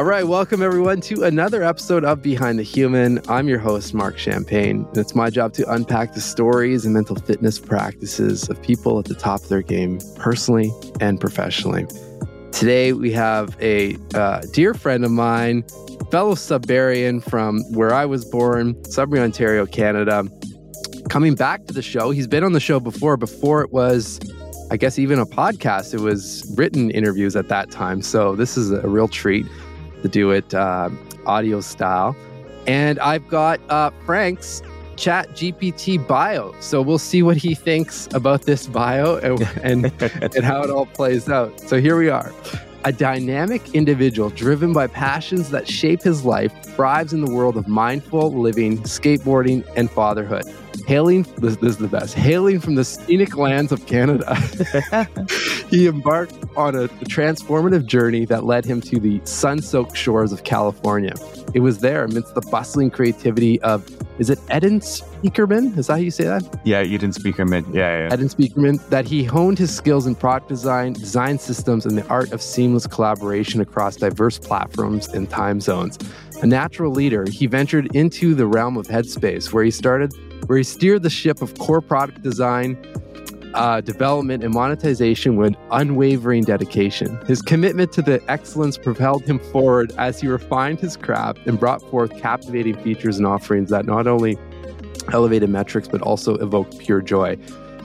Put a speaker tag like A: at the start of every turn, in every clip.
A: All right, welcome everyone to another episode of Behind the Human. I'm your host, Marc Champagne, and it's my job to unpack the stories and mental fitness practices of people at the top of their game, personally and professionally. Today, we have a uh, dear friend of mine, fellow Sudburian from where I was born, Sudbury, Ontario, Canada, coming back to the show. He's been on the show before, before it was I guess even a podcast. It was written interviews at that time. So this is a real treat to do it uh, audio style. And I've got uh, Frank's Chat GPT bio. So we'll see what he thinks about this bio and, and, and how it all plays out. So here we are. A dynamic individual driven by passions that shape his life thrives in the world of mindful living, skateboarding, and fatherhood. Hailing, this, this is the best, hailing from the scenic lands of Canada, he embarked on a, a transformative journey that led him to the sun soaked shores of California. It was there, amidst the bustling creativity of, is it Edenspiekermann? Is that how you say that?
B: Yeah, Edenspiekermann. Yeah, yeah.
A: Edenspiekermann, that he honed his skills in product design, design systems, and the art of seamless collaboration across diverse platforms and time zones. A natural leader, he ventured into the realm of Headspace, where he started, where he steered the ship of core product design, uh, development and monetization with unwavering dedication. His commitment to the excellence propelled him forward as he refined his craft and brought forth captivating features and offerings that not only elevated metrics but also evoked pure joy.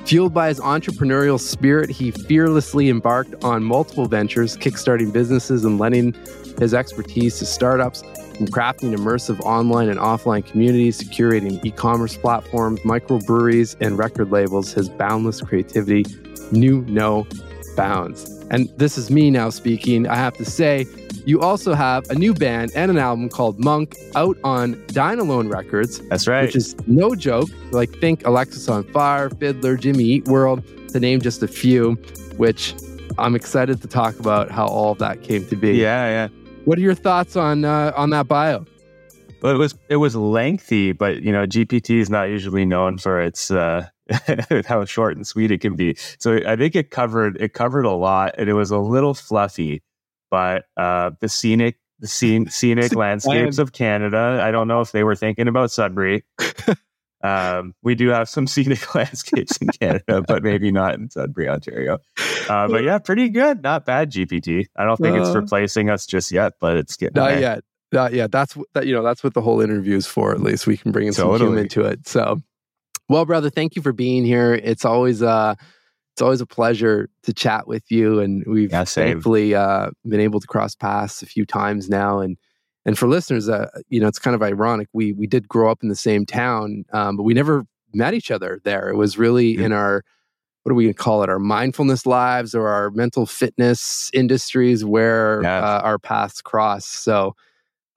A: Fueled by his entrepreneurial spirit, he fearlessly embarked on multiple ventures, kickstarting businesses and lending his expertise to startups from crafting immersive online and offline communities to curating e commerce platforms, microbreweries, and record labels, his boundless creativity knew no bounds. And this is me now speaking. I have to say, you also have a new band and an album called Monk out on Dine Alone Records.
B: That's right.
A: Which is no joke. Like, think Alexisonfire, Fiddler, Jimmy Eat World, to name just a few, which I'm excited to talk about how all of that came to be.
B: Yeah, yeah.
A: What are your thoughts on uh, on that bio?
B: Well, it was it was lengthy, but you know, GPT is not usually known for its uh, how short and sweet it can be. So I think it covered it covered a lot, and it was a little fluffy. But uh, the scenic the scene, scenic landscapes of Canada. I don't know if they were thinking about Sudbury. Um, we do have some scenic landscapes in Canada, but maybe not in Sudbury, Ontario. Uh, but yeah, pretty good. Not bad, GPT. I don't think uh, it's replacing us just yet, but it's getting
A: not yet. Not yet. That's that. You know, that's what the whole interview is for. At least we can bring in totally. some human to it. So, well, brother, thank you for being here. It's always uh it's always a pleasure to chat with you, and we've yeah, thankfully uh, been able to cross paths a few times now, and and for listeners, uh, you know, it's kind of ironic. We we did grow up in the same town, um, but we never met each other there. It was really mm-hmm. in our what do we call it? Our mindfulness lives or our mental fitness industries where yeah. uh, our paths cross. So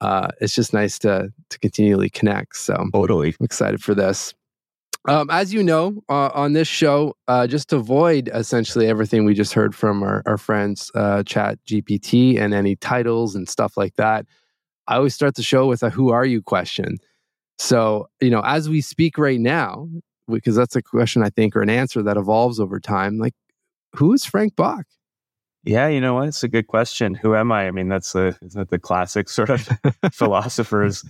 A: uh, it's just nice to to continually connect. So
B: totally
A: I'm excited for this. Um, as you know, uh, on this show, uh, just to avoid essentially everything we just heard from our, our friends, uh, Chat GPT, and any titles and stuff like that, I always start the show with a who are you question. So, you know, as we speak right now, because that's a question I think or an answer that evolves over time, like who is Frank Bach?
B: Yeah, you know what? It's a good question. Who am I? I mean, that's the isn't that the classic sort of philosopher's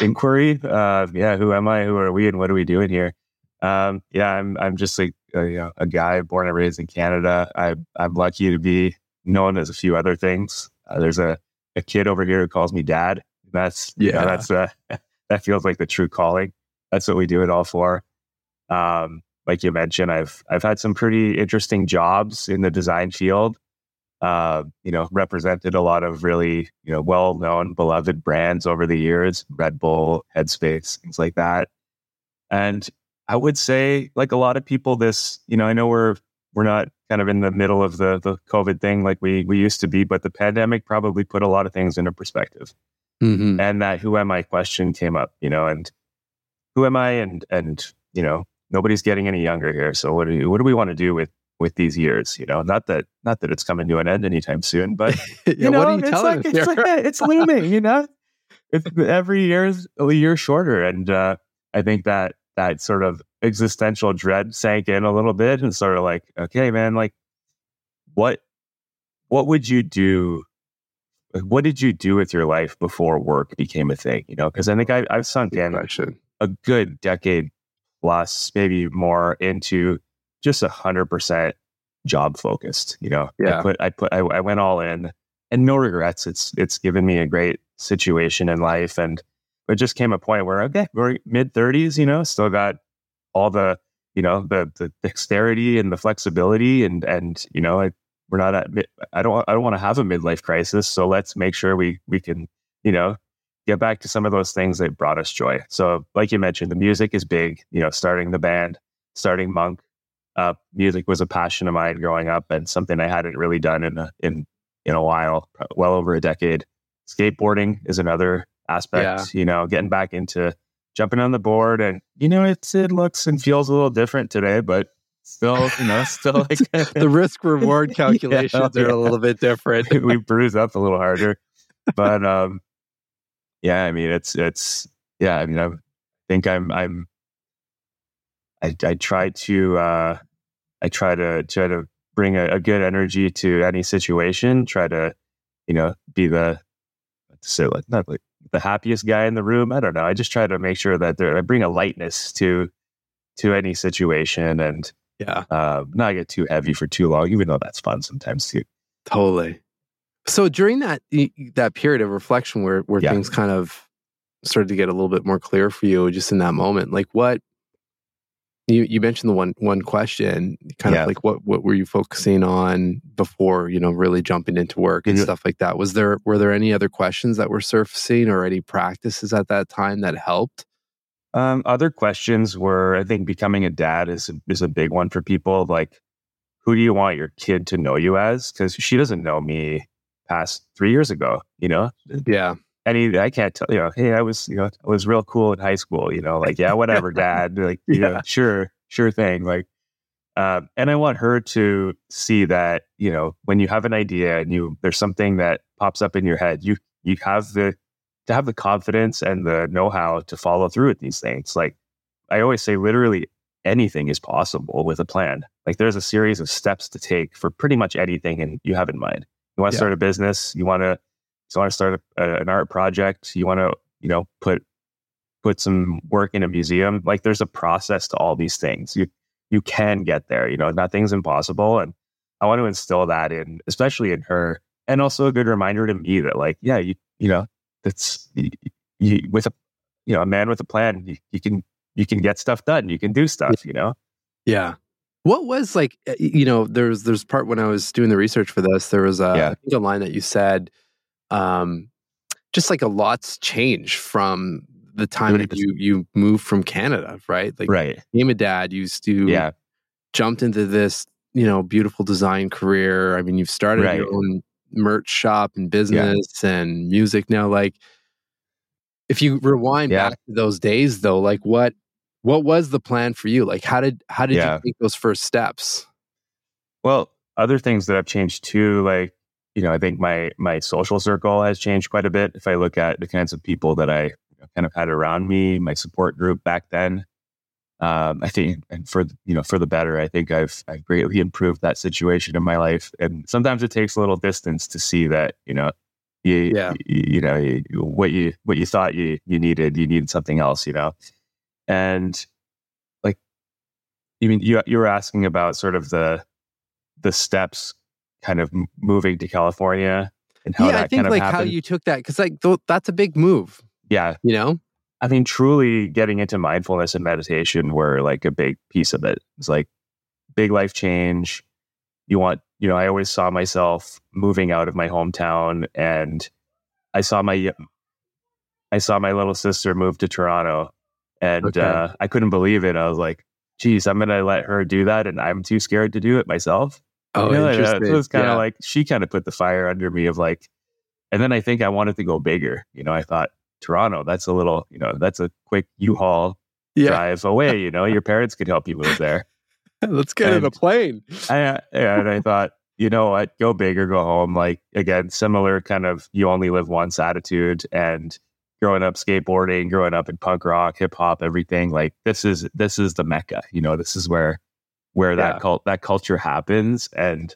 B: inquiry? Uh, yeah, who am I? Who are we? And what are we doing here? Um, yeah, I'm I'm just like a, you know, a guy born and raised in Canada. I I'm lucky to be known as a few other things. Uh, there's a a kid over here who calls me dad. That's yeah, you know, that's uh, that feels like the true calling. That's what we do it all for. Um, like you mentioned, I've I've had some pretty interesting jobs in the design field. Uh, you know, represented a lot of really you know well known, beloved brands over the years, Red Bull, Headspace, things like that. And I would say, like a lot of people, this you know, I know we're we're not kind of in the middle of the the COVID thing like we we used to be, but the pandemic probably put a lot of things into perspective. Mm-hmm. And that who am I question came up, you know, and who am I? And and you know, nobody's getting any younger here. So what do you, what do we want to do with with these years? You know, not that not that it's coming to an end anytime soon, but
A: yeah,
B: you know,
A: what are you
B: it's
A: telling
B: like, it's, like, it's looming. You know, it's, every year's a year shorter, and uh, I think that that sort of existential dread sank in a little bit and sort of like, okay, man, like what what would you do what did you do with your life before work became a thing? You know, because I think I, I've sunk in a good decade plus, maybe more into just a hundred percent job focused. You know,
A: Yeah.
B: I put, I put, I, I went all in, and no regrets. It's it's given me a great situation in life, and it just came a point where okay, we're mid thirties. You know, still got all the you know the the dexterity and the flexibility, and and you know, I, we're not at. I don't I don't want to have a midlife crisis, so let's make sure we we can you know get back to some of those things that brought us joy. So, like you mentioned, the music is big. You know, starting the band, starting Monk. Uh, music was a passion of mine growing up, and something I hadn't really done in a, in in a while, well over a decade. Skateboarding is another aspect. You know, getting back into jumping on the board, and you know, it's it looks and feels a little different today, but still, you know, still like
A: The risk reward calculations
B: Yeah,
A: are a little bit different.
B: we bruise up a little harder. But um yeah, I mean it's it's yeah, I mean I think I'm I'm I I try to uh I try to try to bring a, a good energy to any situation, try to, you know, be the so like not like the happiest guy in the room. I don't know. I just try to make sure that there I bring a lightness to to any situation and
A: yeah,
B: uh, not get too heavy for too long, even though that's fun sometimes too.
A: totally. So during that that period of reflection where where
B: Yeah.
A: things kind of started to get a little bit more clear for you just in that moment, like what you you mentioned the one one question, kind
B: Yeah.
A: of like what what were you focusing on before, you know, really jumping into work and
B: Yeah.
A: stuff like that? Was there were there any other questions that were surfacing or any practices at that time that helped?
B: Um, other questions were, I think, becoming a dad is is a big one for people. Like, who do you want your kid to know you as? Because she doesn't know me past three years ago. You know,
A: Yeah.
B: Any I can't tell. You know, hey, I was, you know, I was real cool in high school. You know, like yeah, whatever, dad. Like, you know,
A: Yeah.
B: sure, sure thing. Like, um, and I want her to see that you know when you have an idea and you there's something that pops up in your head, you you have the to have the confidence and the know-how to follow through with these things. Like I always say, literally anything is possible with a plan. Like there's a series of steps to take for pretty much anything and you have in mind. You want to
A: Yeah.
B: start a business, you want to you want to start a, an art project, you want to, you know, put put some work in a museum. Like there's a process to all these things. You you can get there, you know, nothing's impossible and I want to instill that in especially in her and also a good reminder to me that like yeah, you you know, that's you, you, with a you know, a man with a plan, you, you can you can get stuff done. You can do stuff, you know?
A: Yeah. What was like, you know, there's there's part when I was doing the research for this, there was a,
B: Yeah.
A: A line that you said, um, just like a lot's changed from the time that you you moved from Canada, right? Like
B: Right.
A: became a dad, used to
B: Yeah.
A: jumped into this, you know, beautiful design career. I mean, you've started your own merch shop and business and music now. Like, if you rewind
B: Yeah.
A: back to those days, though, like what what was the plan for you? Like, how did how did
B: Yeah.
A: you take those first steps?
B: Well, other things that have changed too, like, you know, I think my my social circle has changed quite a bit. If I look at the kinds of people that I you know, kind of had around me, my support group back then, um, I think, and for you know, for the better, I think I've I've greatly improved that situation in my life. And sometimes it takes a little distance to see that, you know, you
A: Yeah.
B: you, you know you, what you what you thought you you needed, you needed something else, you know, and like, I mean, you you were asking about sort of the the steps kind of moving to California and how
A: yeah,
B: that
A: I think
B: kind of
A: like
B: happened.
A: how you took that because like th- that's a big move,
B: yeah.
A: you know.
B: I mean, truly getting into mindfulness and meditation were like a big piece of it. It's like big life change. You want, you know, I always saw myself moving out of my hometown and I saw my, I saw my little sister move to Toronto and
A: Okay.
B: uh, I couldn't believe it. I was like, geez, I'm going to let her do that. And I'm too scared to do it myself.
A: Oh,
B: You know,
A: interesting.
B: So it's kind of
A: Yeah.
B: like she kind of put the fire under me of like, and then I think I wanted to go bigger. You know, I thought Toronto, that's a little, you know, that's a quick U-Haul
A: yeah.
B: drive away. You know, your parents could help you move there.
A: Let's get in a
B: And-
A: plane.
B: I, uh, and I thought, you know what, go big or go home. Like again, similar kind of you only live once attitude. And growing up skateboarding, growing up in punk rock, hip hop, everything like this is this is the mecca. You know, this is where where
A: Yeah.
B: that cult that culture happens. And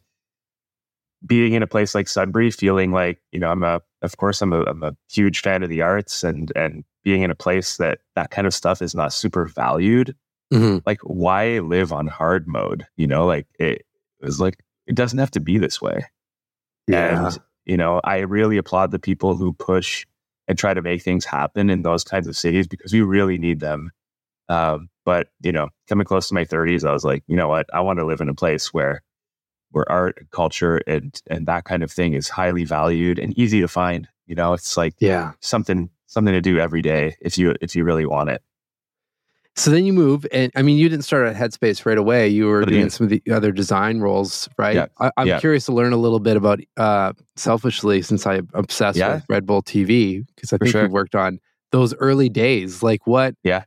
B: being in a place like Sudbury, feeling like you know I'm a of course I'm a I'm a huge fan of the arts and and being in a place that that kind of stuff is not super valued.
A: Mhm.
B: Like why live on hard mode? You know, like it, it was like it doesn't have to be this way.
A: Yeah.
B: And, you know, I really applaud the people who push and try to make things happen in those kinds of cities because we really need them. Um, but, you know, coming close to my 30s, I was like, you know what? I want to live in a place where where art and culture and and that kind of thing is highly valued and easy to find. You know, it's like
A: yeah.
B: something something to do every day if you if you really want it.
A: So then you move, and I mean, you didn't start at Headspace right away. You were doing some of the other design roles, right?
B: Yeah.
A: I, I'm
B: Yeah.
A: curious to learn a little bit about, uh, selfishly, since I'm obsessed
B: Yeah.
A: with Red Bull TV, because I
B: For
A: think
B: sure.
A: you've worked on those early days. Like what?
B: Yeah.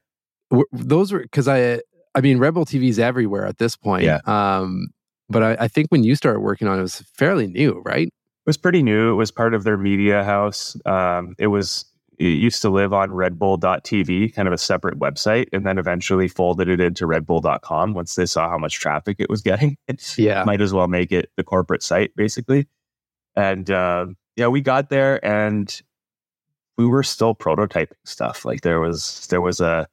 A: W- those were because I, I mean, Red Bull TV is everywhere at this point.
B: Yeah.
A: Um, but I, I think when you started working on it, it was fairly new, right?
B: It was pretty new. It was part of their media house. Um, it was it used to live on redbull.tv, kind of a separate website, and then eventually folded it into redbull.com once they saw how much traffic it was getting.
A: Yeah.
B: Might as well make it the corporate site, basically. And uh, yeah, we got there and we were still prototyping stuff. Like there was there was a,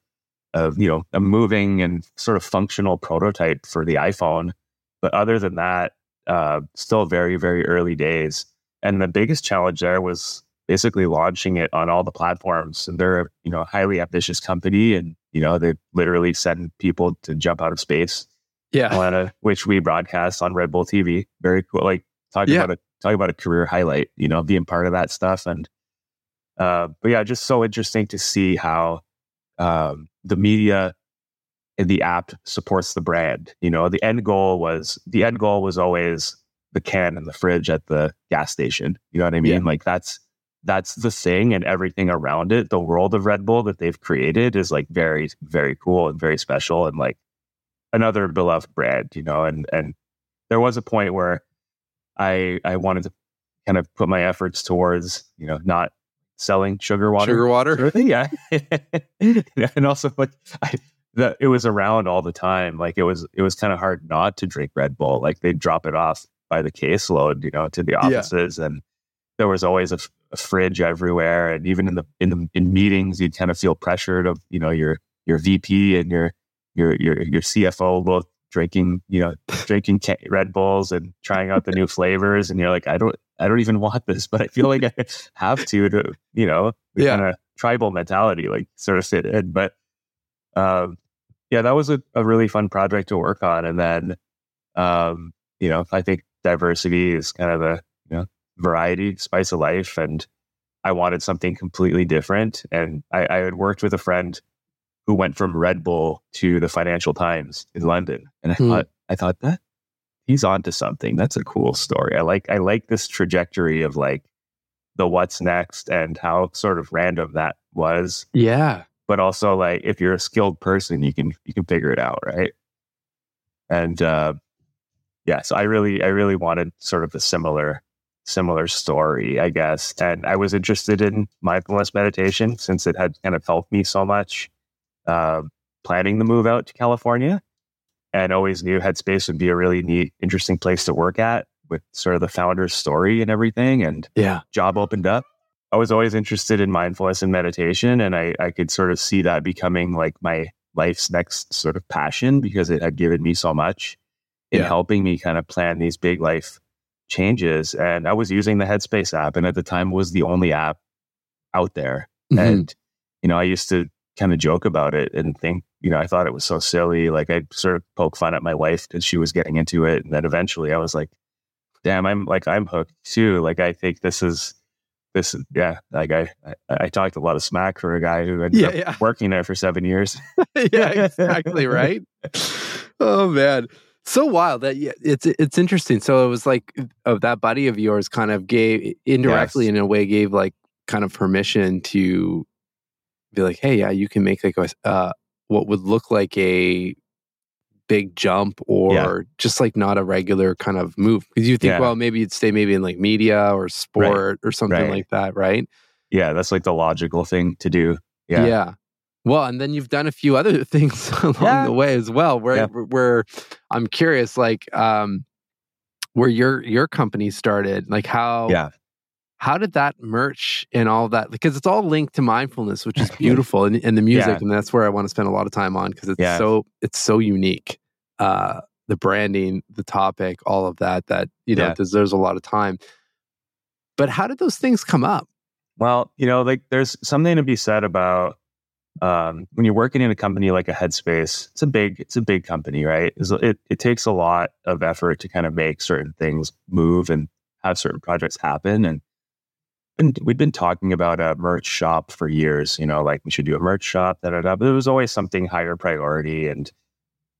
B: a you know a moving and sort of functional prototype for the iPhone, but other than that, uh, still very very early days. And the biggest challenge there was basically launching it on all the platforms. And they're a you know a highly ambitious company, and you know they literally send people to jump out of space
A: Yeah.
B: Atlanta, which we broadcast on Red Bull TV. Very cool. Like talking
A: Yeah.
B: about a talking about a career highlight, you know, being part of that stuff. And uh, but yeah, just so interesting to see how um, the media and the app supports the brand. You know, the end goal was the end goal was always the can and the fridge at the gas station. You know what I mean?
A: Yeah.
B: Like that's that's the thing and everything around it. The world of Red Bull that they've created is like very, very cool and very special and like another beloved brand, you know, and and there was a point where I I wanted to kind of put my efforts towards, you know, not selling sugar water.
A: Sugar water.
B: Sort of thing, yeah. and also like I the, it was around all the time. Like it was it was kind of hard not to drink Red Bull. Like they'd drop it off by the caseload, you know, to the offices and there was always a, f- a fridge everywhere and even in the in the in meetings you'd kind of feel pressured of, you know, your your VP and your your your your CFO both drinking, you know, drinking Red Bulls and trying out the new flavors, and you're like, I don't, I don't even want this, but I feel like I have to, to you know,
A: Yeah.
B: kind of tribal mentality, like sort of fit in. But um, yeah, that was a, a really fun project to work on, and then um, you know, I think diversity is kind of a you know variety, spice of life, and I wanted something completely different, and I, I had worked with a friend who went from Red Bull to the Financial Times in London, and I
A: Hmm.
B: thought I thought that he's onto something. That's a cool story. I like I like this trajectory of like the what's next and how sort of random that was,
A: Yeah.
B: but also like if you're a skilled person, you can you can figure it out, right? And uh, yeah, so I really I really wanted sort of a similar similar story, I guess. And I was interested in mindfulness meditation since it had kind of helped me so much uh, planning the move out to California. And always knew Headspace would be a really neat, interesting place to work at with sort of the founder's story and everything. And
A: Yeah.
B: job opened up. I was always interested in mindfulness and meditation, and I, I could sort of see that becoming like my life's next sort of passion because it had given me so much in
A: Yeah.
B: helping me kind of plan these big life changes. And I was using the Headspace app, and at the time was the only app out there.
A: Mhm.
B: And you know, I used to kind of joke about it and think, you know, I thought it was so silly. Like I'd sort of poke fun at my wife because she was getting into it, and then eventually I was like, damn, I'm like I'm hooked too. Like I think this is this yeah. Like I I, I talked a lot of smack for a guy who ended
A: Yeah,
B: up
A: yeah.
B: working there for seven years.
A: yeah, exactly, right? Oh man. So wild that yeah, it's it's interesting. So it was like of that buddy of yours kind of gave indirectly
B: Yes.
A: in a way gave like kind of permission to be like, hey, yeah, you can make like a uh, what would look like a big jump or
B: Yeah.
A: just like not a regular kind of move because you think,
B: Yeah.
A: well, maybe you'd stay maybe in like media or sport or something
B: Right.
A: like that, right?
B: yeah, that's like the logical thing to do. Yeah.
A: Well, and then you've done a few other things along
B: Yeah.
A: the way as well. Where
B: Yeah.
A: where I'm curious, like, um, where your your company started, like how
B: Yeah.
A: How did that merch and all that because it's all linked to mindfulness, which is beautiful and, and the music,
B: Yeah.
A: and that's where I want to spend a lot of time on because it's
B: Yeah.
A: so it's so unique. Uh the branding, the topic, all of that that you know
B: Yeah.
A: deserves a lot of time. But how did those things come up?
B: Well, you know, like there's something to be said about um, when you're working in a company like a Headspace. It's a big, it's a big company, right? It's- It it takes a lot of effort to kind of make certain things move and have certain projects happen. And and we'd been talking about a merch shop for years. You know, like we should do a merch shop, da da da. But it was always something higher priority. And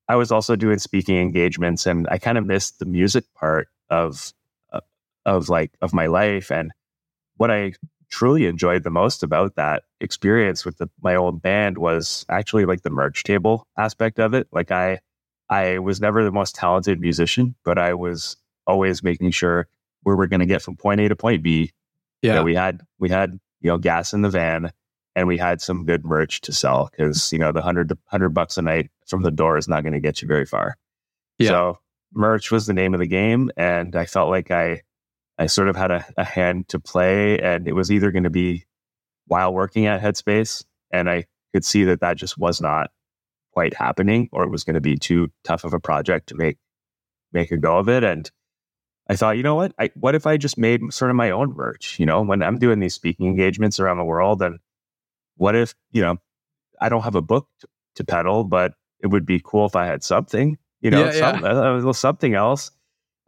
B: I was also doing speaking engagements, and I kind of missed the music part of uh, of like of my life and what I truly enjoyed the most about that experience with the, my old band was actually like the merch table aspect of it. Like I, I was never the most talented musician, but I was always making sure where we're going to get from point A to point B. that we had we had you know gas in the van and we had some good merch to sell because you know the hundred hundred bucks a night from the door is not going to get you very far.
A: Yeah.
B: So merch was the name of the game, and I felt like I I sort of had a, a hand to play, and it was either going to be while working at Headspace, and I could see that that just was not quite happening, or it was going to be too tough of a project to make make a go of it, and I thought, you know what? I, what if I just made sort of my own merch? You know, when I'm doing these speaking engagements around the world, and what if, you know, I don't have a book to, to peddle, but it would be cool if I had something, you know,
A: Yeah,
B: some, a little something else.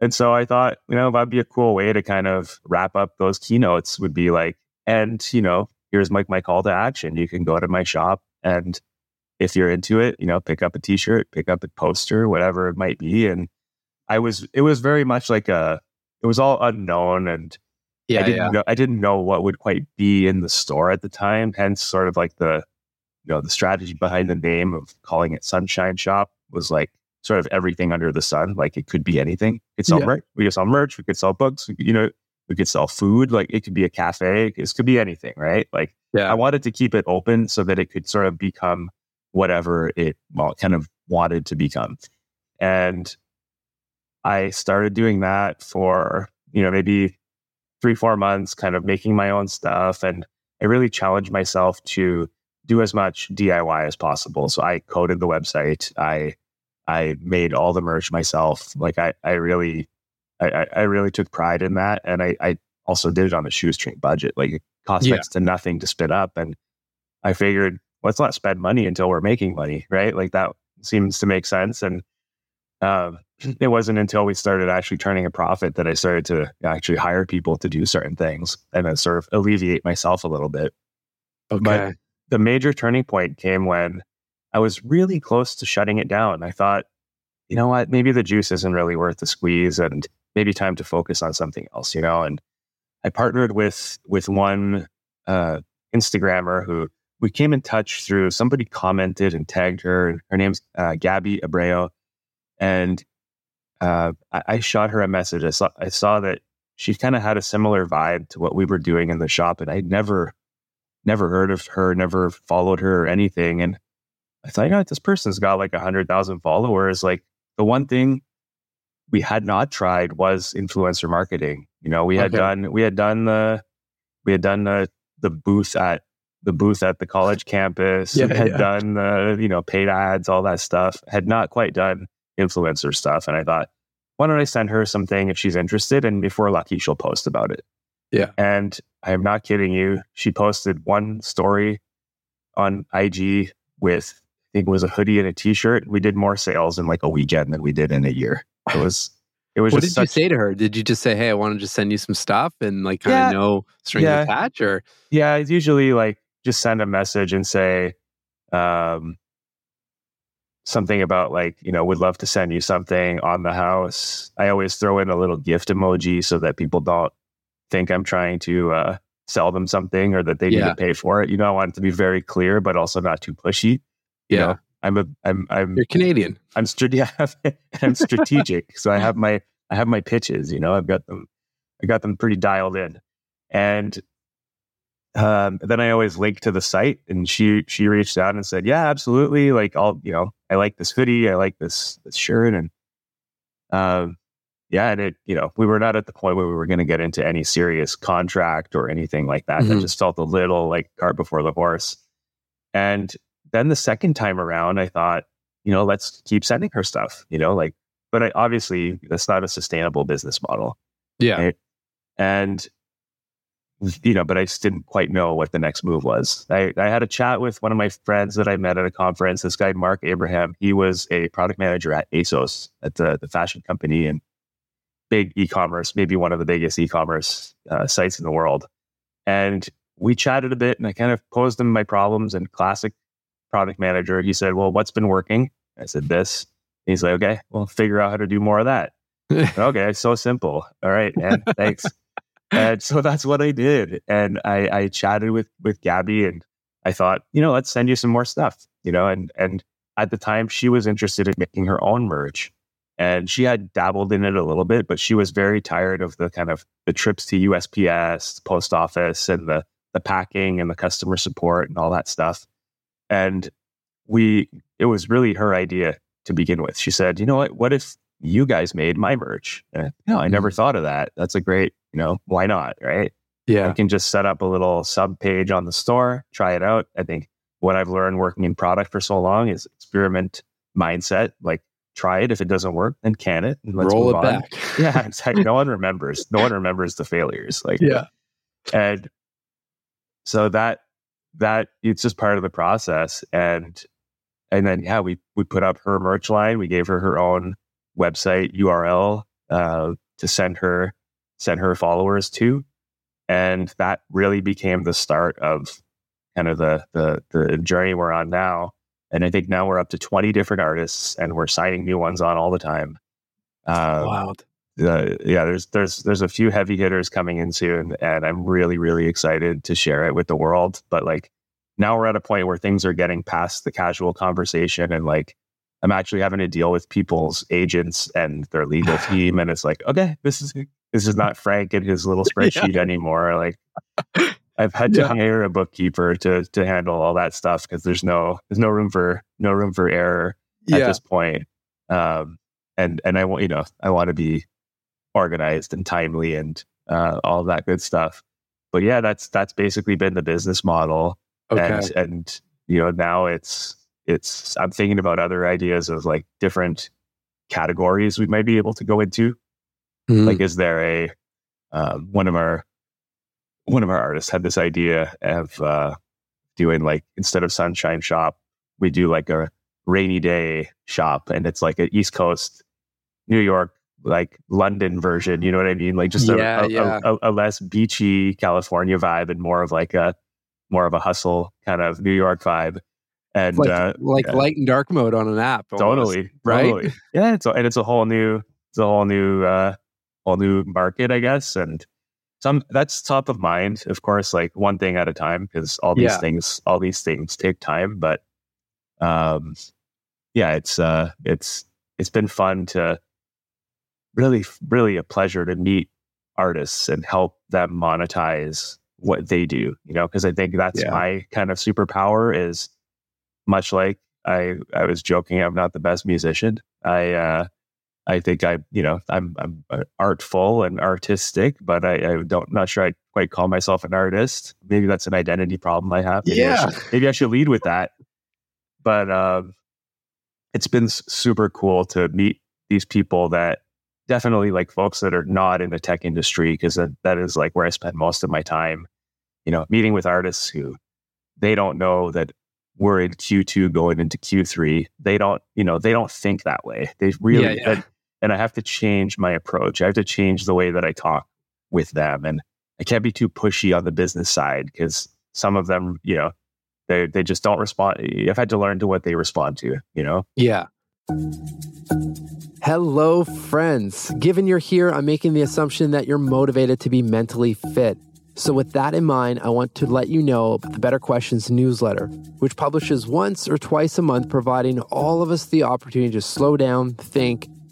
B: And so I thought, you know, that'd be a cool way to kind of wrap up those keynotes would be like, and, you know, here's my, my call to action. You can go to my shop and if you're into it, you know, pick up a t-shirt, pick up a poster, whatever it might be. And I was, it was very much like a, it was all unknown and
A: yeah,
B: I didn't
A: yeah.
B: know I didn't know what would quite be in the store at the time. Hence, sort of like the you know the strategy behind the name of calling it Sunshine Shop was like sort of everything under the sun. Like it could be anything. We could sell
A: Yeah.
B: merch. We could sell merch. We could sell books. Could, you know, we could sell food. Like it could be a cafe. This could be anything, right? Like
A: yeah.
B: I wanted to keep it open so that it could sort of become whatever it well kind of wanted to become. And I started doing that for, you know, maybe three, four months, kind of making my own stuff. And I really challenged myself to do as much DIY as possible. So I coded the website. I I made all the merch myself. Like I I really I, I- really took pride in that. And I, I also did it on a shoestring budget. Like it cost
A: Yeah.
B: next to nothing to spin up. And I figured, let's not spend money until we're making money, right? Like that seems to make sense. And um, it wasn't until we started actually turning a profit that I started to actually hire people to do certain things and then sort of alleviate myself a little bit.
A: okay.
B: But The major turning point came when I was really close to shutting it down. I thought, you know what, maybe the juice isn't really worth the squeeze and maybe time to focus on something else, you know? And I partnered with with one uh, Instagrammer who we came in touch through somebody commented and tagged her. and Her name's uh, Gabby Abreu. And uh, I, I shot her a message. I saw I saw that she kind of had a similar vibe to what we were doing in the shop, and I'd never never heard of her, never followed her or anything. And I thought, you know, this person's got like a hundred thousand followers. Like the one thing we had not tried was influencer marketing. You know, we had
A: Okay.
B: done we had done the we had done the the booth at the booth at the college campus.
A: Yeah,
B: had
A: yeah.
B: done the you know paid ads, all that stuff. Had not quite done influencer stuff, and I thought, why don't I send her something if she's interested, and if we're lucky, she'll post about it.
A: Yeah.
B: And I am not kidding you. She posted one story on IG with I think it was a hoodie and a t-shirt. We did more sales in like a weekend than we did in a year. It was it was
A: What did
B: just
A: you say to her? Did you just say, "Hey, I want to just send you some stuff," and like kind
B: Yeah.
A: of no strings
B: Yeah.
A: attached, or
B: Yeah, it's usually like just send a message and say um something about like, you know, would love to send you something on the house. I always throw in a little gift emoji so that people don't think I'm trying to uh sell them something or that they need to pay for it. You know, I want it to be very clear but also not too pushy. You
A: yeah,
B: know, I'm a I'm I'm
A: you're Canadian.
B: I'm I'm strategic. so I have my I have my pitches, you know, I've got them I got them pretty dialed in. And um, then I always link to the site and she she reached out and said, Yeah, absolutely. Like I'll, you know, I like this hoodie, I like this this shirt. And um yeah, and it, you know, we were not at the point where we were going to get into any serious contract or anything like that. Mm-hmm. That just felt a little like cart before the horse. And then the second time around, I thought, you know, let's keep sending her stuff, you know, like, but I, obviously that's not a sustainable business model.
A: Yeah. Right?
B: And, you know, but I just didn't quite know what the next move was. I, I had a chat with one of my friends that I met at a conference, this guy, Mark Abraham. He was a product manager at ASOS, at the, the fashion company and big e commerce, maybe one of the biggest e commerce uh, sites in the world. And we chatted a bit and I kind of posed him my problems and classic product manager. He said, Well, what's been working? I said, This. And he's like, Okay, well, figure out how to do more of that. okay, so simple. All right, man. Thanks. And so that's what I did. And I, I chatted with with Gabby and I thought, you know, let's send you some more stuff. You know, and and at the time she was interested in making her own merch. And she had dabbled in it a little bit, but she was very tired of the kind of the trips to USPS, post office, and the the packing and the customer support and all that stuff. And we, it was really her idea to begin with. She said, you know what, what if you guys made my merch? And, you know, I never mm-hmm. thought of that. That's a great, you know, why not? Right.
A: Yeah.
B: I can just set up a little sub page on the store, try it out. I think what I've learned working in product for so long is experiment mindset. Like try it. If it doesn't work, then can it and let's
A: roll
B: it
A: on. back.
B: yeah. It's like no one remembers. No one remembers the failures. Like,
A: yeah.
B: And so that that it's just part of the process. And and then yeah, we we put up her merch line. We gave her her own website URL uh, to send her send her followers to, and that really became the start of kind of the the the journey we're on now. And I think now we're up to twenty different artists, and we're signing new ones on all the time.
A: Uh, Wild
B: uh, yeah, there's there's there's a few heavy hitters coming in soon, and I'm really really excited to share it with the world. But like now we're at a point where things are getting past the casual conversation, and like I'm actually having to deal with people's agents and their legal team, and it's like, okay, this is this is not Frank and his little spreadsheet yeah. anymore. Like I've had to yeah. hire a bookkeeper to to handle all that stuff because there's no there's no room for no room for error at this point. Um, and and I want you know I want to be organized and timely and uh, all that good stuff. But yeah, that's that's basically been the business model. Okay. And and you know now it's it's I'm thinking about other ideas of like different categories we might be able to go into. Mm-hmm. Like, is there a uh, one of our one of our artists had this idea of uh, doing like instead of sunshine shop, we do like a rainy day shop, and it's like an East Coast New York like London version. You know what I mean? Like just a, yeah, a, yeah. a, a, less beachy California vibe and more of like a more of a hustle kind of New York vibe. And
A: like,
B: uh,
A: like
B: yeah.
A: light and dark mode on an app.
B: Almost, totally, right? Totally. Yeah, it's a, and it's a whole new, it's a whole new, uh, whole new market, I guess. And some that's top of mind, of course. Like one thing at a time, because all these things, all these things take time. But um, yeah, it's uh, it's it's been fun to really, really a pleasure to meet artists and help them monetize what they do, you know, because I think that's yeah. my kind of superpower is much like I, I was joking, I'm not the best musician. I, uh, I think I, you know, I'm, I'm artful and artistic, but I, I don't, not sure I quite call myself an artist. Maybe that's an identity problem I have.
A: Maybe yeah.
B: I should, maybe I should lead with that. But, um, it's been super cool to meet these people that definitely like folks that are not in the tech industry because that, that is like where I spend most of my time, you know, meeting with artists who they don't know that we're in Q2 going into Q3. They don't, you know, they don't think that way. They really, yeah, yeah. And, I have to change my approach. I have to change the way that I talk with them. And I can't be too pushy on the business side because some of them, you know, they, they just don't respond. I've had to learn to what they respond to, you know?
A: Yeah. Hello, friends. Given you're here, I'm making the assumption that you're motivated to be mentally fit. So, with that in mind, I want to let you know about the Better Questions newsletter, which publishes once or twice a month, providing all of us the opportunity to slow down, think,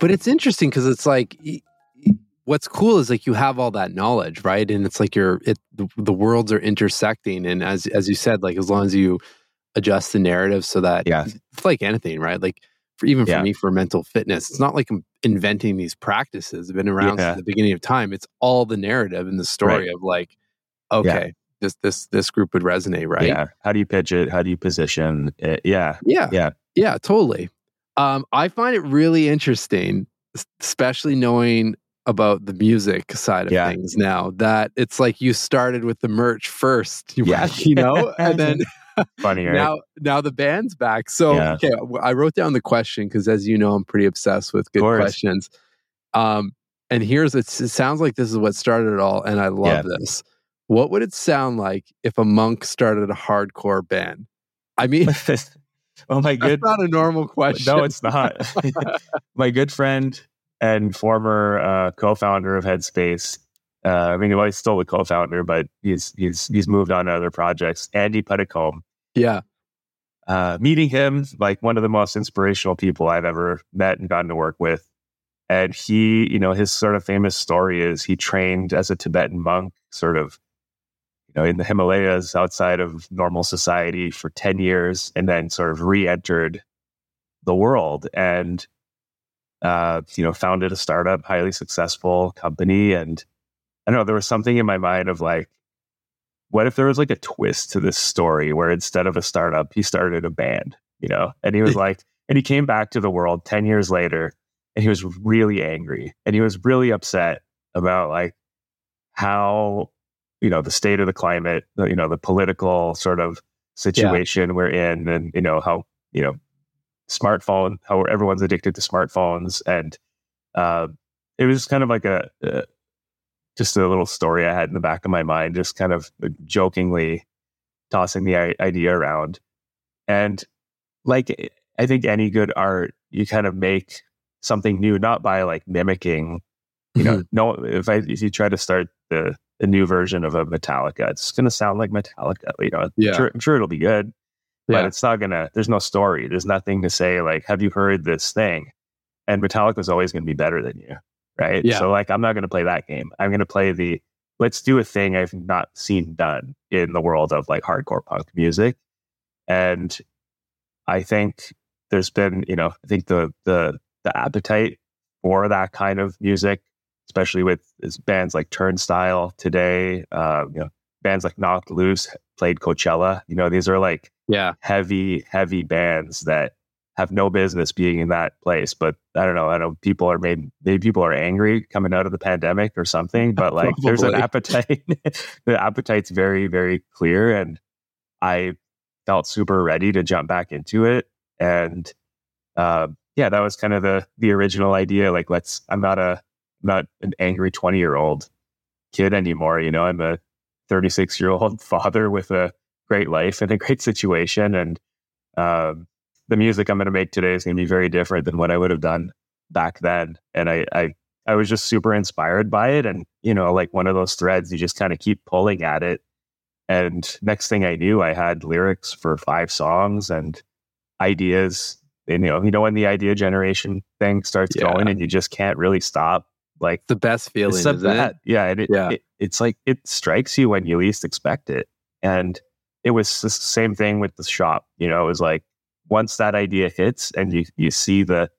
A: But it's interesting because it's like what's cool is like you have all that knowledge, right? And it's like you're it the, the worlds are intersecting. And as as you said, like as long as you adjust the narrative so that
B: Yeah.
A: it's like anything, right? Like for even for
B: Yeah.
A: me for mental fitness, it's not like I'm inventing these practices. They've been around
B: Yeah.
A: since the beginning of time. It's all the narrative and the story of like, okay, this this this group would resonate, right?
B: Yeah. How do you pitch it? How do you position it? Yeah.
A: Yeah.
B: Yeah.
A: Yeah, totally. Um, I find it really interesting, especially knowing about the music side of
B: Yeah.
A: things now that it's like you started with the merch first, you,
B: Yeah.
A: you know, and then
B: Funny, right?
A: now now the band's back. So
B: Yeah.
A: okay, I wrote down the question because as you know, I'm pretty obsessed with good questions. Um, and here's it sounds like this is what started it all, and I love this. What would it sound like if a monk started a hardcore band? I mean,
B: oh my
A: that's
B: good.
A: not a normal question.
B: No, it's not. my good friend and former uh, co-founder of Headspace. Uh, I mean, well, he's still the co-founder, but he's he's he's moved on to other projects. Andy Puddicombe.
A: yeah.
B: uh, meeting him, like one of the most inspirational people I've ever met and gotten to work with. And he, you know, his sort of famous story is he trained as a Tibetan monk, sort of, you know, in the Himalayas outside of normal society for 10 years and then sort of re entered the world and, uh, you know, founded a startup, highly successful company. And I don't know, there was something in my mind of like, what if there was like a twist to this story where instead of a startup, he started a band, you know? And he was like, and he came back to the world 10 years later and he was really angry and he was really upset about like how, you know, the state of the climate, the, you know, the political sort of situation we're in and, you know, how, you know, smartphone, how everyone's addicted to smartphones. And uh, it was kind of like a, uh, just a little story I had in the back of my mind, just kind of jokingly tossing the i- idea around. And like, I think any good art, you kind of make something new, not by like mimicking, you know, no, if I, if you try to start the, the new version of a Metallica, it's going to sound like Metallica, you know,
A: Yeah.
B: I'm, sure, I'm sure it'll be good, but
A: Yeah.
B: it's not going to, there's no story. There's nothing to say like, have you heard this thing? And Metallica Metallica's always going to be better than you. Right.
A: Yeah.
B: So like, I'm not going to play that game. I'm going to play the, let's do a thing I've not seen done in the world of like hardcore punk music. And I think there's been, you know, I think the the the appetite for that kind of music, especially with bands like Turnstile today, uh, you know, bands like Knocked Loose played Coachella. You know, these are like
A: Yeah.
B: heavy, heavy bands that have no business being in that place. But I don't know. I know people are maybe maybe people are angry coming out of the pandemic or something. But like, there's an appetite. the appetite's very, very clear, and I felt super ready to jump back into it. And uh, yeah, that was kind of the the original idea. Like, let's. I'm not a not an angry 20 year old kid anymore. You know, I'm a 36 year old father with a great life and a great situation. And um, the music I'm going to make today is going to be very different than what I would have done back then. And I, I, I was just super inspired by it. And, you know, like one of those threads, you just kind of keep pulling at it. And next thing I knew, I had lyrics for five songs and ideas. And, you know, you know, when the idea generation thing starts
A: Yeah.
B: going and you just can't really stop. Like
A: The best feeling,
B: it's the
A: isn't it?
B: best. Yeah, and it,
A: Yeah.
B: It, it's like it strikes you when you least expect it. And it was the same thing with the shop. You know, it was like once that idea hits and you you see the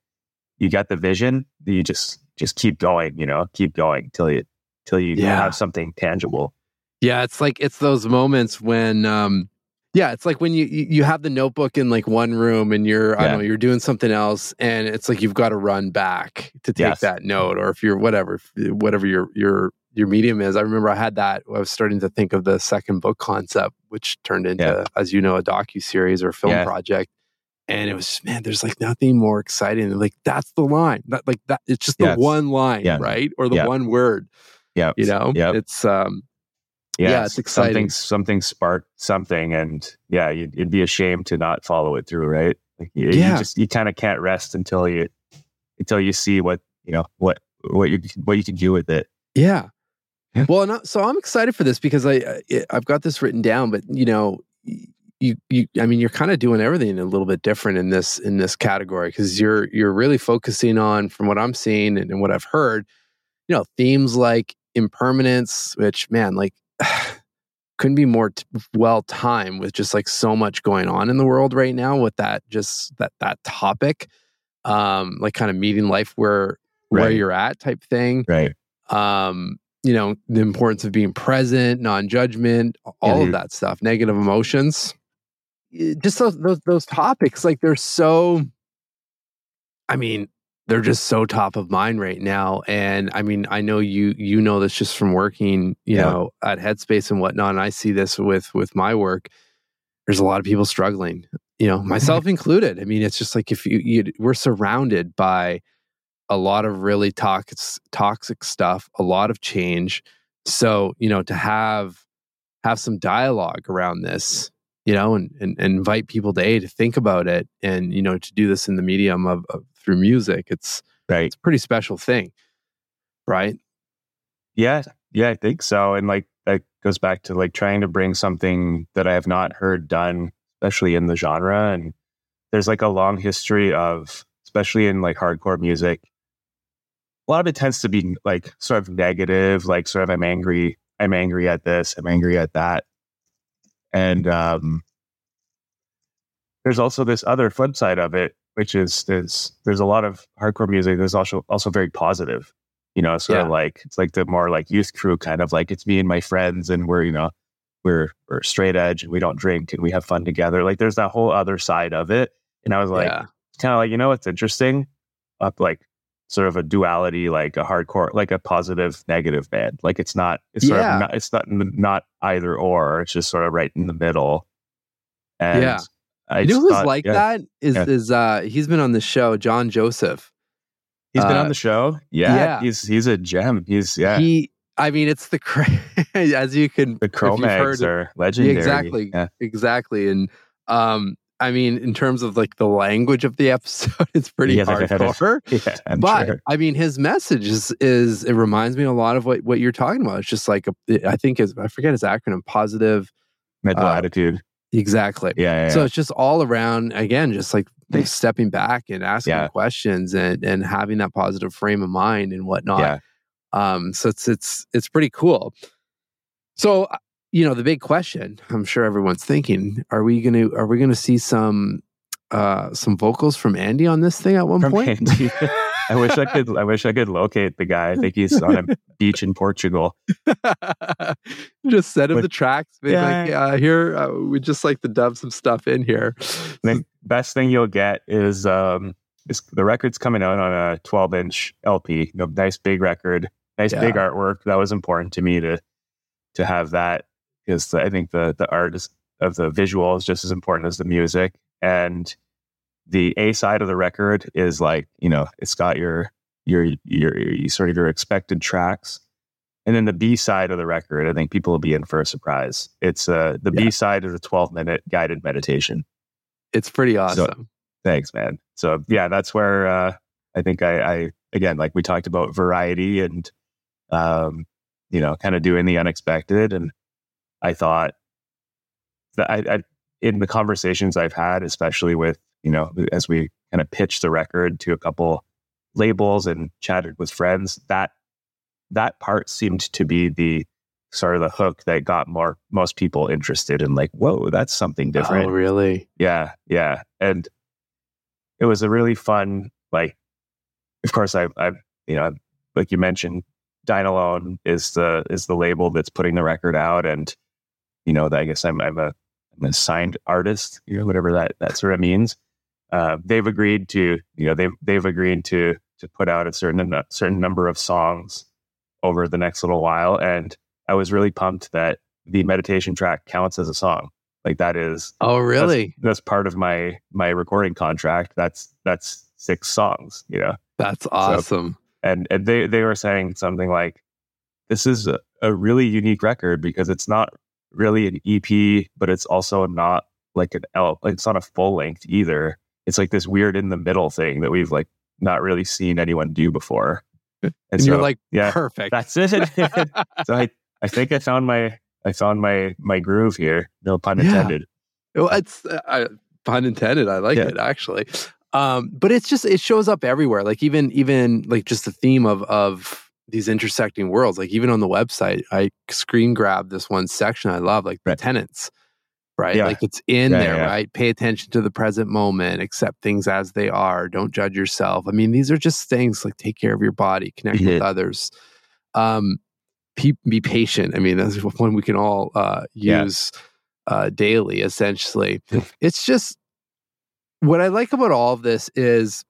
B: you got the vision, you just just keep going. You know, keep going till you till you
A: Yeah.
B: have something tangible.
A: Yeah, it's like it's those moments when um yeah, it's like when you you have the notebook in like one room and you're I don't know, you're doing something else and it's like you've got to run back to take
B: Yes.
A: that note or if you're whatever whatever your your your medium is. I remember I had that I was starting to think of the second book concept which turned into
B: Yeah.
A: as you know a docu series or film
B: Yeah.
A: project. And it was man, there's like nothing more exciting than like that's the line. That like that it's just the
B: Yes.
A: one line,
B: Yeah.
A: right? Or the
B: Yeah.
A: one word,
B: Yeah,
A: you know?
B: Yeah.
A: It's um Yeah, it's exciting.
B: Something something sparked something, and yeah, you'd, you'd be ashamed to not follow it through, right? Like you, you
A: Yeah.
B: just you kind of can't rest until you until you see what you know what what you what you can do with it.
A: Yeah.
B: Yeah.
A: Well, not, so I'm excited for this because I, I I've got this written down, but you know, you you I mean, you're kind of doing everything a little bit different in this in this category because you're you're really focusing on, from what I'm seeing and, and what I've heard, you know, themes like impermanence, which man, like couldn't be more t- well timed with just like so much going on in the world right now with that just that that topic, um, like kind of meeting life where where
B: Right.
A: you're at type thing
B: Right.
A: um, you know, the importance of being present, non-judgment, all of that stuff, negative emotions. Eh, Just those, those those topics, like they're so I mean, they're just so top of mind right now. And I mean, I know you you know this just from working, you
B: Yeah.
A: know, at Headspace and whatnot. And I see this with with my work. There's a lot of people struggling, you know, myself included. I mean, it's just like if you, you we're surrounded by a lot of really toxic toxic stuff, a lot of change. So, you know, to have have some dialogue around this, you know, and, and, and invite people to a to think about it and, you know, to do this in the medium of, of through music, it's
B: Right.
A: it's a pretty special thing. Right?
B: Yeah, yeah, I think so. And like that goes back to like trying to bring something that I have not heard done, especially in the genre. And there's like a long history of, especially in like hardcore music, a lot of it tends to be like sort of negative, like sort of I'm angry, I'm angry at this, I'm angry at that. And um there's also this other flip side of it, which is there's there's a lot of hardcore music that's also also very positive you know, sort
A: Yeah.
B: of like it's like the more like youth crew kind of like it's me and my friends and we're, you know, we're we're straight edge and we don't drink and we have fun together. Like there's that whole other side of it. And I was like
A: yeah.
B: kind of like, you know what's interesting? Up like sort of a duality, like a hardcore, like a positive negative band. Like it's not it's sort
A: Yeah.
B: of not it's not not either or, it's just sort of right in the middle. And
A: Yeah.
B: I
A: you know who's
B: thought,
A: like
B: yeah,
A: that? Is
B: Yeah.
A: is uh he's been on the show, John Joseph.
B: He's been
A: uh,
B: on the show. Yeah,
A: yeah.
B: He's he's a gem. He's yeah.
A: He I mean it's the cra- as you can
B: the
A: if
B: Crow
A: you've heard
B: Mags
A: it-
B: are legendary.
A: exactly. Exactly. And um I mean in terms of like the language of the episode, it's pretty
B: Yeah.
A: hardcore.
B: Yeah, I'm
A: but
B: sure.
A: I mean, his message is, is it reminds me a lot of what, what you're talking about. It's just like a, I think is I forget his acronym, positive.
B: Mental
A: uh,
B: attitude.
A: Exactly.
B: Yeah. yeah,
A: So it's just all around again, just like stepping back and asking
B: Yeah.
A: questions and and having that positive frame of mind and whatnot.
B: yeah.
A: Um, so it's it's it's pretty cool. So uh, you know, the big question I'm sure everyone's thinking: Are we gonna are we gonna see some uh some vocals from Andy on this thing at one
B: From
A: point?
B: I wish I could. I wish I could locate the guy. I think he's on a beach in Portugal.
A: just set him
B: With-
A: the tracks.
B: Yeah.
A: like, uh, here uh, we just like to dub some stuff in here.
B: The best thing you'll get is um, is the record's coming out on a 12 inch LP. You know, nice big record, nice big artwork. That was important to me to to have that because I think the the art is, of the visual is just as important as the music. And the A side of the record is like you know it's got your your your, your sort of your expected tracks. And then the B side of the record, I think people will be in for a surprise. It's uh, the
A: Yeah.
B: B side is a 12 minute guided meditation.
A: It's pretty awesome.
B: Thanks, man. So yeah, that's where uh, I think I, I again, like we talked about variety and um, you know, kind of doing the unexpected. And I thought that I, I in the conversations I've had, especially with you know, as we kind of pitched the record to a couple labels and chatted with friends, that that part seemed to be the sort of the hook that got more most people interested in like, whoa, that's something oh, different.
A: Oh, really?
B: Yeah, yeah, and it was a really fun. Like, of course, I, I, you know, like you mentioned, Dine Alone is the is the label that's putting the record out, and you know, I guess I'm I'm a I'm a signed artist, you know, whatever that that sort of means. Uh, they've agreed to, you know, they've they've agreed to to put out a certain a certain number of songs over the next little while, and I was really pumped that the meditation track counts as a song. Like that is
A: Oh, really?
B: that's part of my my recording contract. That's that's six songs, you know.
A: That's awesome.
B: And and they they were saying something like, "This is a, a really unique record because it's not really an EP, but it's also not like an L. It's not a full length either. It's like this weird in the middle thing that we've like not really seen anyone do before.
A: And, and so, you're like, yeah, perfect.
B: That's it. so I, I think I found my, I found my, my groove here. No pun intended.
A: Yeah. Well, it's uh, pun intended. I like yeah. it actually. Um, but it's just, it shows up everywhere. Like even, even like just the theme of, of these intersecting worlds. Like even on the website, I screen grab this one section I love, like right. the tenants right? Yeah. Like it's in yeah, there, yeah. right? Pay attention to the present moment, accept things as they are, don't judge yourself. I mean, these are just things like take care of your body, connect mm-hmm. with others. Um, be, be, patient. I mean, that's one we can all uh, use uh, daily, essentially. it's just what I like about all of this is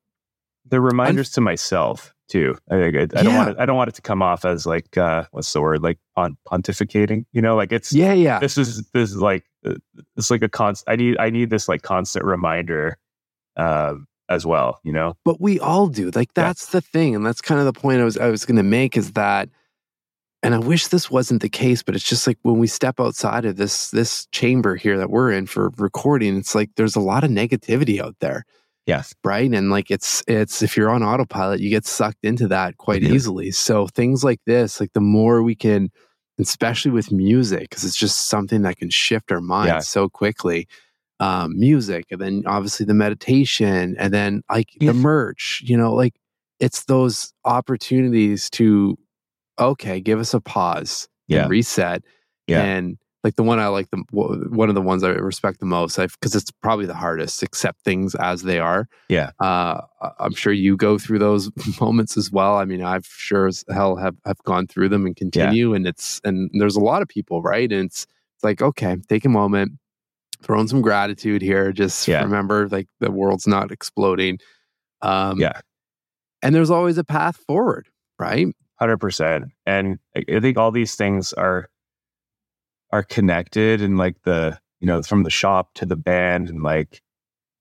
B: the reminders I'm, to myself too. I think I, I don't want it, I don't want it to come off as like uh, what's the word like pont- pontificating. You know, like it's
A: yeah yeah.
B: This is this is like it's like a constant. I need I need this like constant reminder uh, as well. You know,
A: but we all do. Like that's yeah. the thing, and that's kind of the point I was I was going to make is that. And I wish this wasn't the case, but it's just like when we step outside of this this chamber here that we're in for recording, it's like there's a lot of negativity out there
B: Yes.
A: Right. And like it's, it's, if you're on autopilot, you get sucked into that quite mm-hmm. easily. So things like this, like the more we can, especially with music, because it's just something that can shift our minds yeah. so quickly. Um, music, and then obviously the meditation, and then like the merch, you know, like it's those opportunities to, okay, give us a pause yeah. and reset. Yeah. And like the one I like the one of the ones I respect the most because it's probably the hardest accept things as they are.
B: Yeah.
A: Uh, I'm sure you go through those moments as well. I mean, I've sure as hell have, have gone through them and continue. Yeah. And it's, and there's a lot of people, right? And it's, it's like, okay, take a moment, throw in some gratitude here. Just yeah. remember like the world's not exploding.
B: Um, yeah.
A: And there's always a path forward, right?
B: 100%. And I think all these things are, are connected and like the you know from the shop to the band and like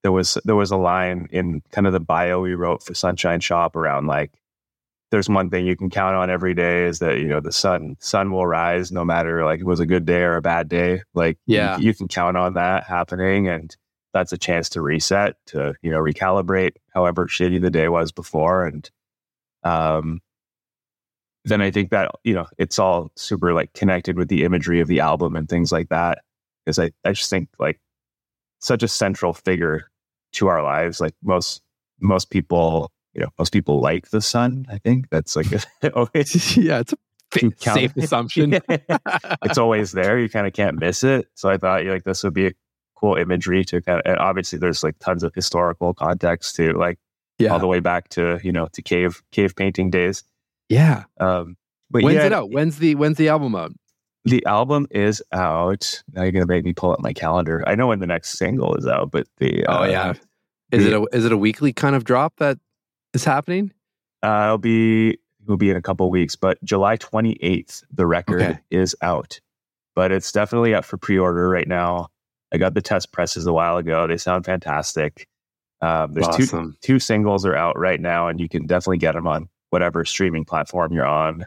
B: there was there was a line in kind of the bio we wrote for Sunshine Shop around like there's one thing you can count on every day is that you know the sun sun will rise no matter like it was a good day or a bad day. Like
A: yeah.
B: you, you can count on that happening and that's a chance to reset to you know recalibrate however shitty the day was before and um then I think that, you know, it's all super like connected with the imagery of the album and things like that. Because I, I just think like such a central figure to our lives. Like most most people, you know, most people like the sun. I think that's like
A: a, always yeah, it's a big, safe assumption.
B: it's always there. You kind of can't miss it. So I thought like this would be a cool imagery to kind of. And obviously, there's like tons of historical context to like yeah. all the way back to you know to cave cave painting days.
A: Yeah. Um, but when's yeah, it out? When's the when's the album out?
B: The album is out. Now you're gonna make me pull up my calendar. I know when the next single is out, but the
A: oh uh, yeah, is the, it a is it a weekly kind of drop that is happening?
B: Uh, it'll be will be in a couple weeks, but July 28th the record okay. is out. But it's definitely up for pre-order right now. I got the test presses a while ago. They sound fantastic. Um, there's awesome. two two singles are out right now, and you can definitely get them on whatever streaming platform you're on.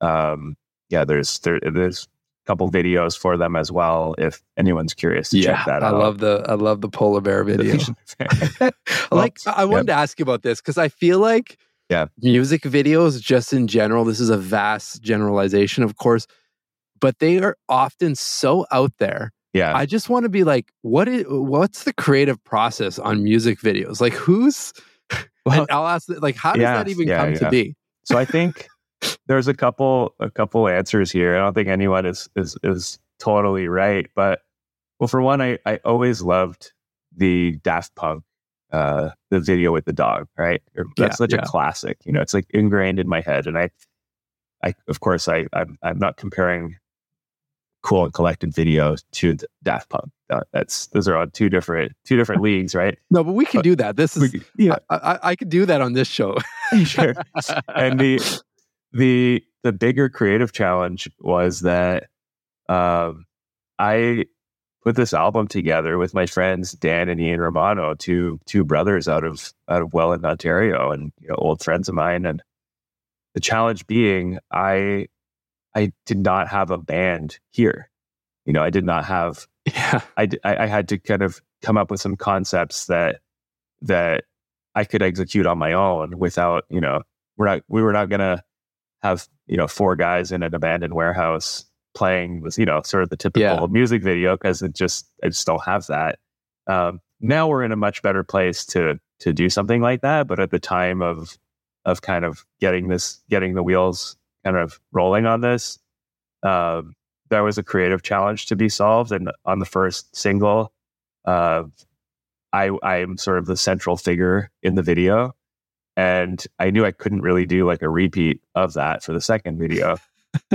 B: Um, yeah, there's there, there's a couple videos for them as well. If anyone's curious to
A: yeah,
B: check that
A: I
B: out.
A: I love the I love the polar bear video. like I wanted to ask you about this because I feel like
B: yeah,
A: music videos just in general. This is a vast generalization, of course, but they are often so out there.
B: Yeah.
A: I just want to be like, what is what's the creative process on music videos? Like who's well, I'll ask, like, how does that even yeah, come yeah. to be?
B: So I think there's a couple a couple answers here. I don't think anyone is is is totally right, but well, for one, I I always loved the Daft Punk uh the video with the dog right that's such a classic you know it's like ingrained in my head and i i of course i i'm, I'm not comparing cool and collected video to Daft Punk. Uh, that's those are on two different two different leagues, right?
A: No, but we can do that. This is yeah, I, I, I could do that on this show.
B: sure. And the the the bigger creative challenge was that um, I put this album together with my friends Dan and Ian Romano, two two brothers out of out of Welland, Ontario, and you know, old friends of mine. And the challenge being, I I did not have a band here. You know, I did not have.
A: Yeah.
B: I, I had to kind of come up with some concepts that that I could execute on my own without, you know, we're not, we were not going to have, you know, four guys in an abandoned warehouse playing was, you know, sort of the typical
A: Yeah.
B: music video because it just, I just don't have that. Um, now we're in a much better place to, to do something like that. But at the time of, of kind of getting this, getting the wheels kind of rolling on this, um, there was a creative challenge to be solved. And on the first single, uh, I I'm sort of the central figure in the video, and I knew I couldn't really do like a repeat of that for the second video.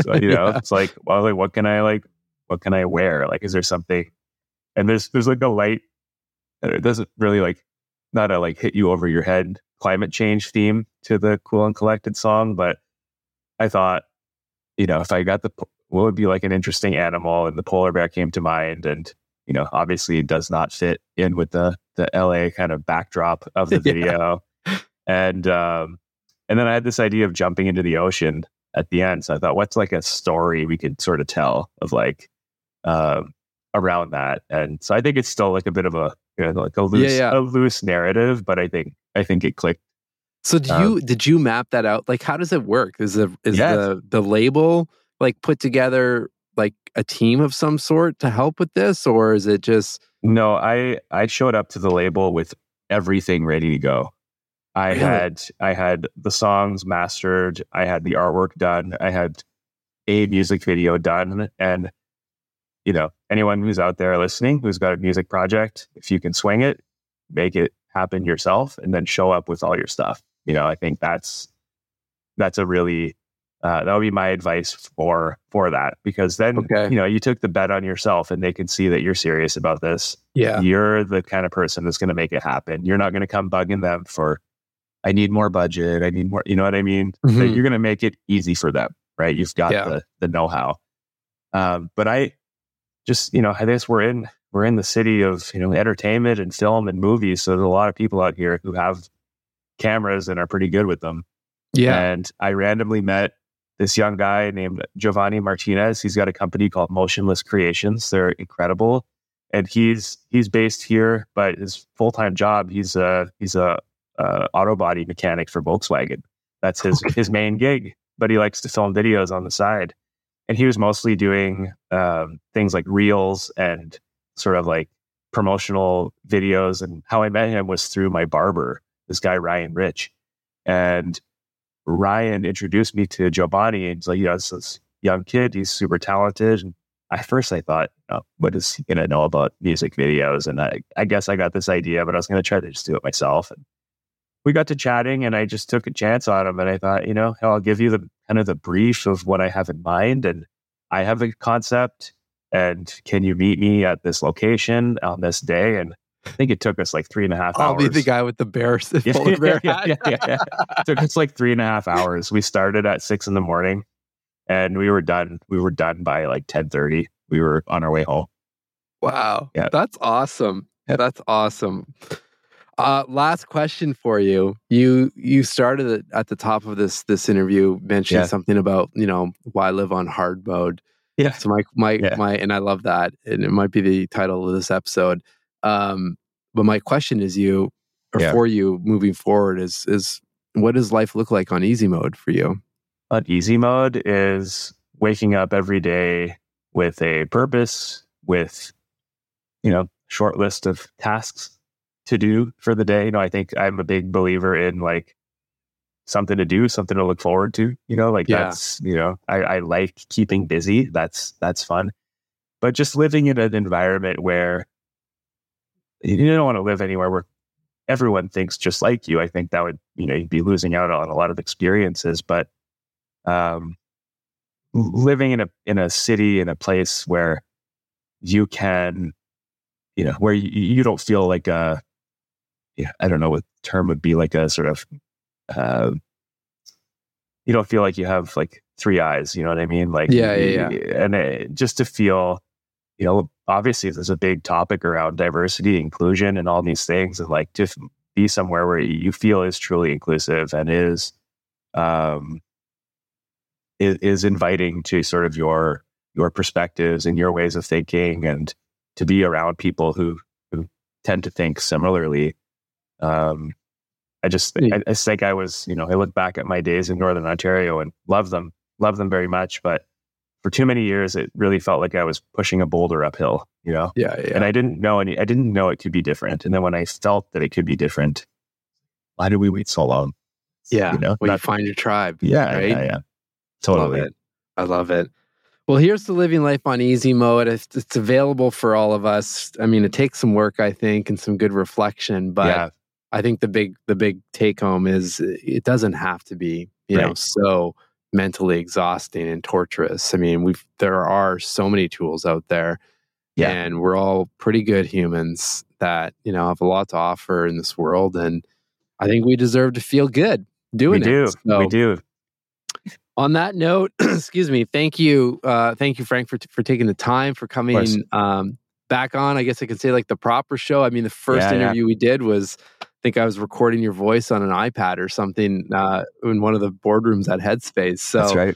B: So you know,
A: Yeah.
B: it's like, well, like what can I like? What can I wear? Like, is there something? And there's there's like a light. It doesn't really like not a like hit you over your head climate change theme to the cool and collected song, but I thought, you know, if I got the what would be like an interesting animal, and the polar bear came to mind, and you know, obviously it does not fit in with the the LA kind of backdrop of the
A: Yeah.
B: video, and um, and then I had this idea of jumping into the ocean at the end. So I thought, what's like a story we could sort of tell of like um, around that, and so I think it's still like a bit of a you know, like a loose
A: yeah.
B: a loose narrative, but I think I think it clicked.
A: So do
B: Um,
A: you did you map that out? Like how does it work? Is the is
B: Yes.
A: the the label like put together like a team of some sort to help with this or is it just
B: No, I I showed up to the label with everything ready to go. I
A: Really?
B: had I had the songs mastered, I had the artwork done, I had a music video done and you know, anyone who's out there listening who's got a music project, if you can swing it, make it happen yourself and then show up with all your stuff. You know, I think that's that's a really uh, that would be my advice for for that because then
A: Okay.
B: you know you took the bet on yourself and they can see that you're serious about this
A: yeah.
B: you're the kind of person that's going to make it happen. You're not going to come bugging them for, I need more budget. I need more, you know what I mean? That
A: Mhm.
B: You're going to make it easy for them, right? You've got
A: Yeah.
B: the, the know-how. Um, but I just, you know, I guess we're in, we're in the city of, you know, entertainment and film and movies. So there's a lot of people out here who have cameras and are pretty good with them.
A: Yeah.
B: And I randomly met this young guy named Giovanni Martinez. He's got a company called Motionless Creations. They're incredible. And he's he's based here, but his full time job he's a he's a, uh auto body mechanic for Volkswagen. That's his his main gig. But he likes to film videos on the side, and he was mostly doing um, things like reels and sort of like promotional videos. And how I met him was through my barber, this guy Ryan Rich, and Ryan introduced me to Giovanni, and he's like, you know, this young kid. He's super talented. And at first, I thought, oh, what is he gonna know about music videos? And I, I guess I got this idea, but I was gonna try to just do it myself. And we got to chatting, and I just took a chance on him. And I thought, you know, I'll give you the kind of the brief of what I have in mind, and I have a concept. And can you meet me at this location on this day? And I think it took us like three and a half
A: I'll
B: hours.
A: be the guy with the bears the
B: Yeah,
A: polar bear
B: yeah,
A: hat.
B: yeah, yeah, yeah. It took us like three and a half hours. We started at six in the morning, and we were done. We were done by like ten thirty. We were on our way home.
A: Wow.
B: Yeah.
A: That's awesome.
B: Yep.
A: That's awesome. Uh, last question for you. You you started at the top of this this interview mentioning
B: Yeah.
A: something about you know why live on hard mode.
B: Yeah.
A: So my my
B: Yeah.
A: my and I love that, and it might be the title of this episode. Um, but my question is you or
B: Yeah.
A: for you moving forward is is what does life look like on easy mode for you?
B: On easy mode is waking up every day with a purpose, with you know, short list of tasks to do for the day. You know, I think I'm a big believer in like something to do, something to look forward to. You know, like
A: Yeah.
B: that's you know, I, I like keeping busy. That's that's fun. But just living in an environment where you don't want to live anywhere where everyone thinks just like you. I think that would, you know, you'd be losing out on a lot of experiences. But um, living in a in a city in a place where you can, you know, where you, you don't feel like a, yeah, I don't know what term would be like a sort of, uh, you don't feel like you have like three eyes. You know what I mean? Like,
A: yeah, Yeah, yeah,
B: And it, just to feel, you know, obviously there's a big topic around diversity, inclusion, and all these things, and like to be somewhere where you feel is truly inclusive and is, um, is, is inviting to sort of your your perspectives and your ways of thinking, and to be around people who who tend to think similarly. Um, I just, I, I think I was, you know, I look back at my days in Northern Ontario and love them, love them very much. But for too many years, it really felt like I was pushing a boulder uphill, you know?
A: Yeah. yeah.
B: And I didn't know any, I didn't know it could be different. And then when I felt that it could be different, why did we wait so long?
A: Yeah. You know, well, you find your tribe.
B: Yeah.
A: Right?
B: Yeah. Yeah. Totally.
A: Love it. I love it. Well, here's the living life on easy mode. It's, it's, available for all of us. I mean, it takes some work, I think, and some good reflection. But yeah. I think the big the big take home is it doesn't have to be, you right. know, so mentally exhausting and torturous. I mean, we've there are so many tools out there. Yeah. And we're all pretty good humans that, you know, have a lot to offer in this world. And I think we deserve to feel good doing it.
B: we do.
A: it.
B: So, we do
A: on that note, excuse me. Thank you, uh, thank you, Frank, for for taking the time for coming um, back on. I guess I could say like the proper show. I mean, the first yeah, interview yeah. we did was, think I was recording your voice on an iPad or something uh, in one of the boardrooms at Headspace. So
B: that's right.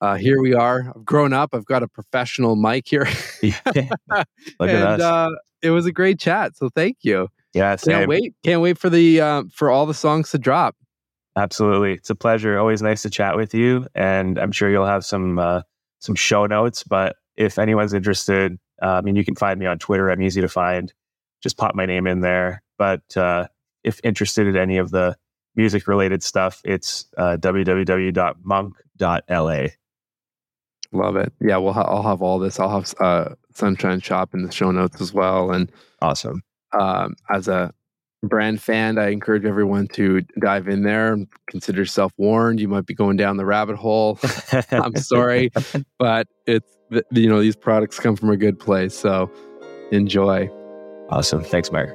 A: Uh, here we are. I've grown up. I've got a professional mic here.
B: yeah. Look
A: and,
B: at us. Uh,
A: it was a great chat. So thank you.
B: Yeah,
A: same. can't wait. Can't wait for the uh, for all the songs to drop.
B: Absolutely. It's a pleasure. Always nice to chat with you. And I'm sure you'll have some uh, some show notes. But if anyone's interested, uh, I mean, you can find me on Twitter. I'm easy to find. Just pop my name in there. But uh, if interested in any of the music related stuff, it's uh, www.monk.la.
A: Love it. Yeah, we'll ha- I'll have all this. I'll have uh, Sunshine Shop in the show notes as well. And
B: awesome.
A: Um, as a brand fan, I encourage everyone to dive in there. And consider yourself warned. You might be going down the rabbit hole. I'm sorry, but it's you know these products come from a good place, so enjoy.
B: Awesome. Thanks, Marc.